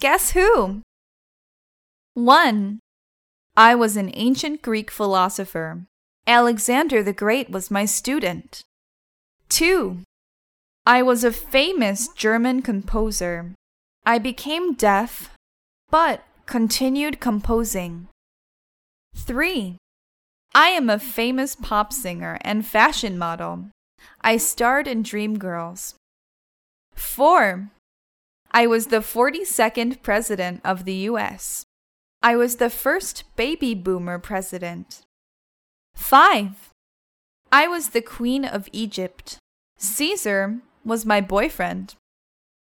Guess who? 1. I was an ancient Greek philosopher. Alexander the Great was my student. 2. I was a famous German composer. I became deaf, but continued composing. 3. I am a famous pop singer and fashion model. I starred in Dreamgirls. 4. I was the 42nd president of the US. I was the first baby boomer president. 5. I was the queen of Egypt. Caesar was my boyfriend.